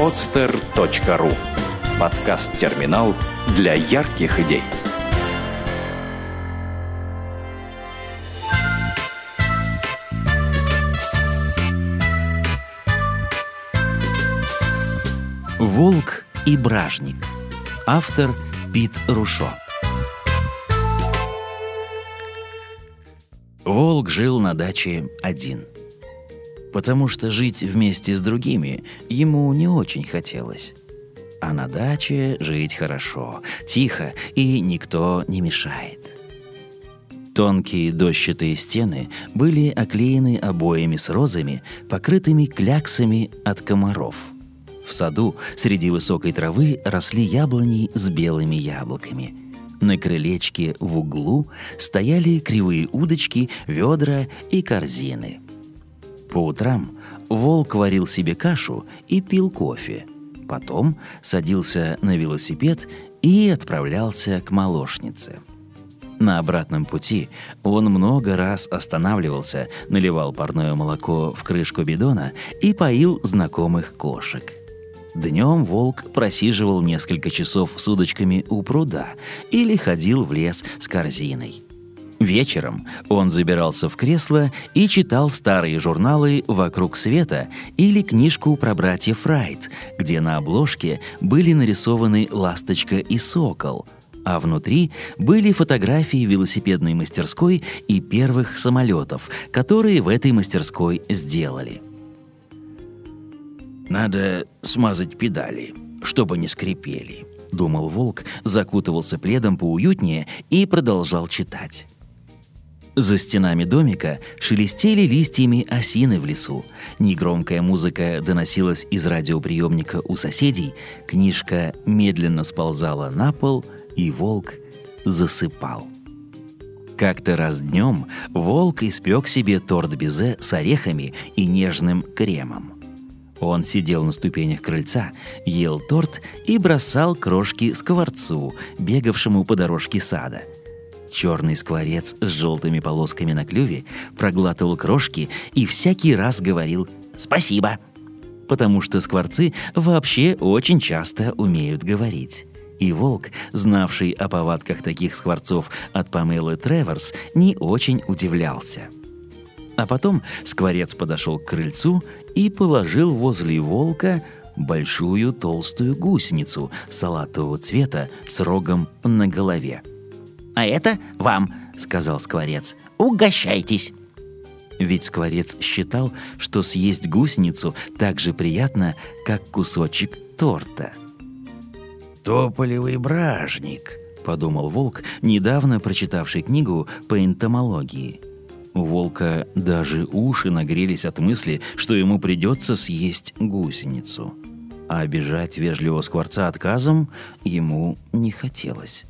podster.ru Подкаст-терминал для ярких идей. Волк и бражник. Автор Пит Рушо. Волк жил на даче один. Потому что жить вместе с другими ему не очень хотелось. А на даче жить хорошо, тихо и никто не мешает. Тонкие дощатые стены были оклеены обоями с розами, покрытыми кляксами от комаров. В саду среди высокой травы росли яблони с белыми яблоками. На крылечке в углу стояли кривые удочки, ведра и корзины. По утрам волк варил себе кашу и пил кофе – Потом садился на велосипед и отправлялся к молочнице. На обратном пути он много раз останавливался, наливал парное молоко в крышку бидона и поил знакомых кошек. Днем волк просиживал несколько часов с удочками у пруда или ходил в лес с корзиной – Вечером он забирался в кресло и читал старые журналы «Вокруг света» или книжку про братьев Райт, где на обложке были нарисованы ласточка и сокол, а внутри были фотографии велосипедной мастерской и первых самолетов, которые в этой мастерской сделали. «Надо смазать педали, чтобы не скрипели», — думал волк, закутывался пледом поуютнее и продолжал читать. За стенами домика шелестели листьями осины в лесу. Негромкая музыка доносилась из радиоприемника у соседей, книжка медленно сползала на пол, и волк засыпал. Как-то раз днем волк испек себе торт безе с орехами и нежным кремом. Он сидел на ступенях крыльца, ел торт и бросал крошки скворцу, бегавшему по дорожке сада – Черный скворец с желтыми полосками на клюве проглатывал крошки и всякий раз говорил «спасибо», потому что скворцы вообще очень часто умеют говорить. И волк, знавший о повадках таких скворцов от Памелы Треворс, не очень удивлялся. А потом скворец подошел к крыльцу и положил возле волка большую толстую гусеницу салатового цвета с рогом на голове – «А это вам», — сказал Скворец. «Угощайтесь». Ведь Скворец считал, что съесть гусеницу так же приятно, как кусочек торта. «Тополевый бражник», — подумал Волк, недавно прочитавший книгу по энтомологии. У Волка даже уши нагрелись от мысли, что ему придется съесть гусеницу. А обижать вежливого Скворца отказом ему не хотелось.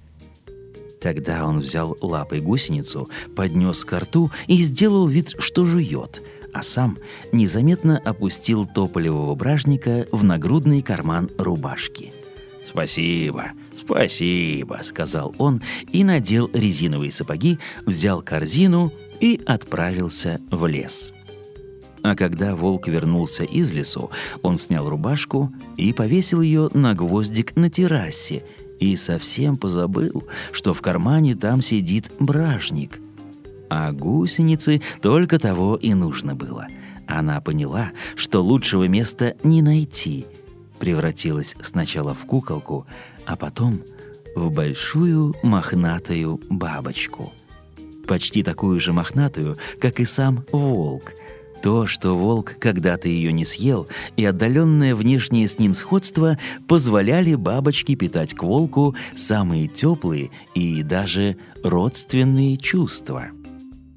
Тогда он взял лапой гусеницу, поднес к рту и сделал вид, что жует, а сам незаметно опустил тополевого бражника в нагрудный карман рубашки. «Спасибо, спасибо», — сказал он и надел резиновые сапоги, взял корзину и отправился в лес. А когда волк вернулся из лесу, он снял рубашку и повесил ее на гвоздик на террасе — и совсем позабыл, что в кармане там сидит бражник. А гусеницы только того и нужно было. Она поняла, что лучшего места не найти. Превратилась сначала в куколку, а потом в большую мохнатую бабочку. Почти такую же мохнатую, как и сам волк – то, что волк когда-то ее не съел, и отдаленное внешнее с ним сходство позволяли бабочке питать к волку самые теплые и даже родственные чувства.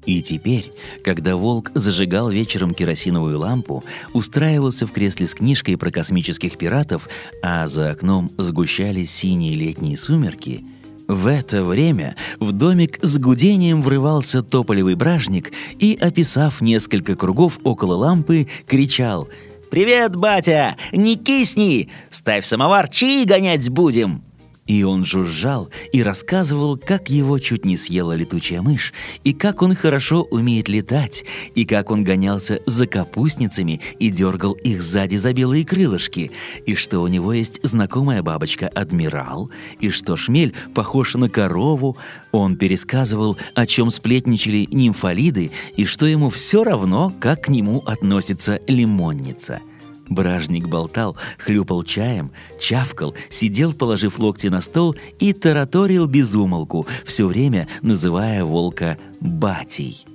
И теперь, когда волк зажигал вечером керосиновую лампу, устраивался в кресле с книжкой про космических пиратов, а за окном сгущались синие летние сумерки – в это время в домик с гудением врывался тополевый бражник и, описав несколько кругов около лампы, кричал «Привет, батя! Не кисни! Ставь самовар, чаи гонять будем!» И он жужжал и рассказывал, как его чуть не съела летучая мышь, и как он хорошо умеет летать, и как он гонялся за капустницами и дергал их сзади за белые крылышки, и что у него есть знакомая бабочка Адмирал, и что шмель похож на корову. Он пересказывал, о чем сплетничали нимфолиды, и что ему все равно, как к нему относится лимонница – Бражник болтал, хлюпал чаем, чавкал, сидел, положив локти на стол и тараторил безумолку, все время называя волка «батей».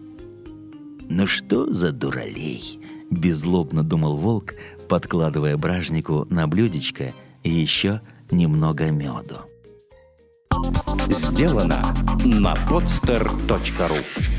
«Ну что за дуралей?» — беззлобно думал волк, подкладывая бражнику на блюдечко еще немного меду. Сделано на podster.ru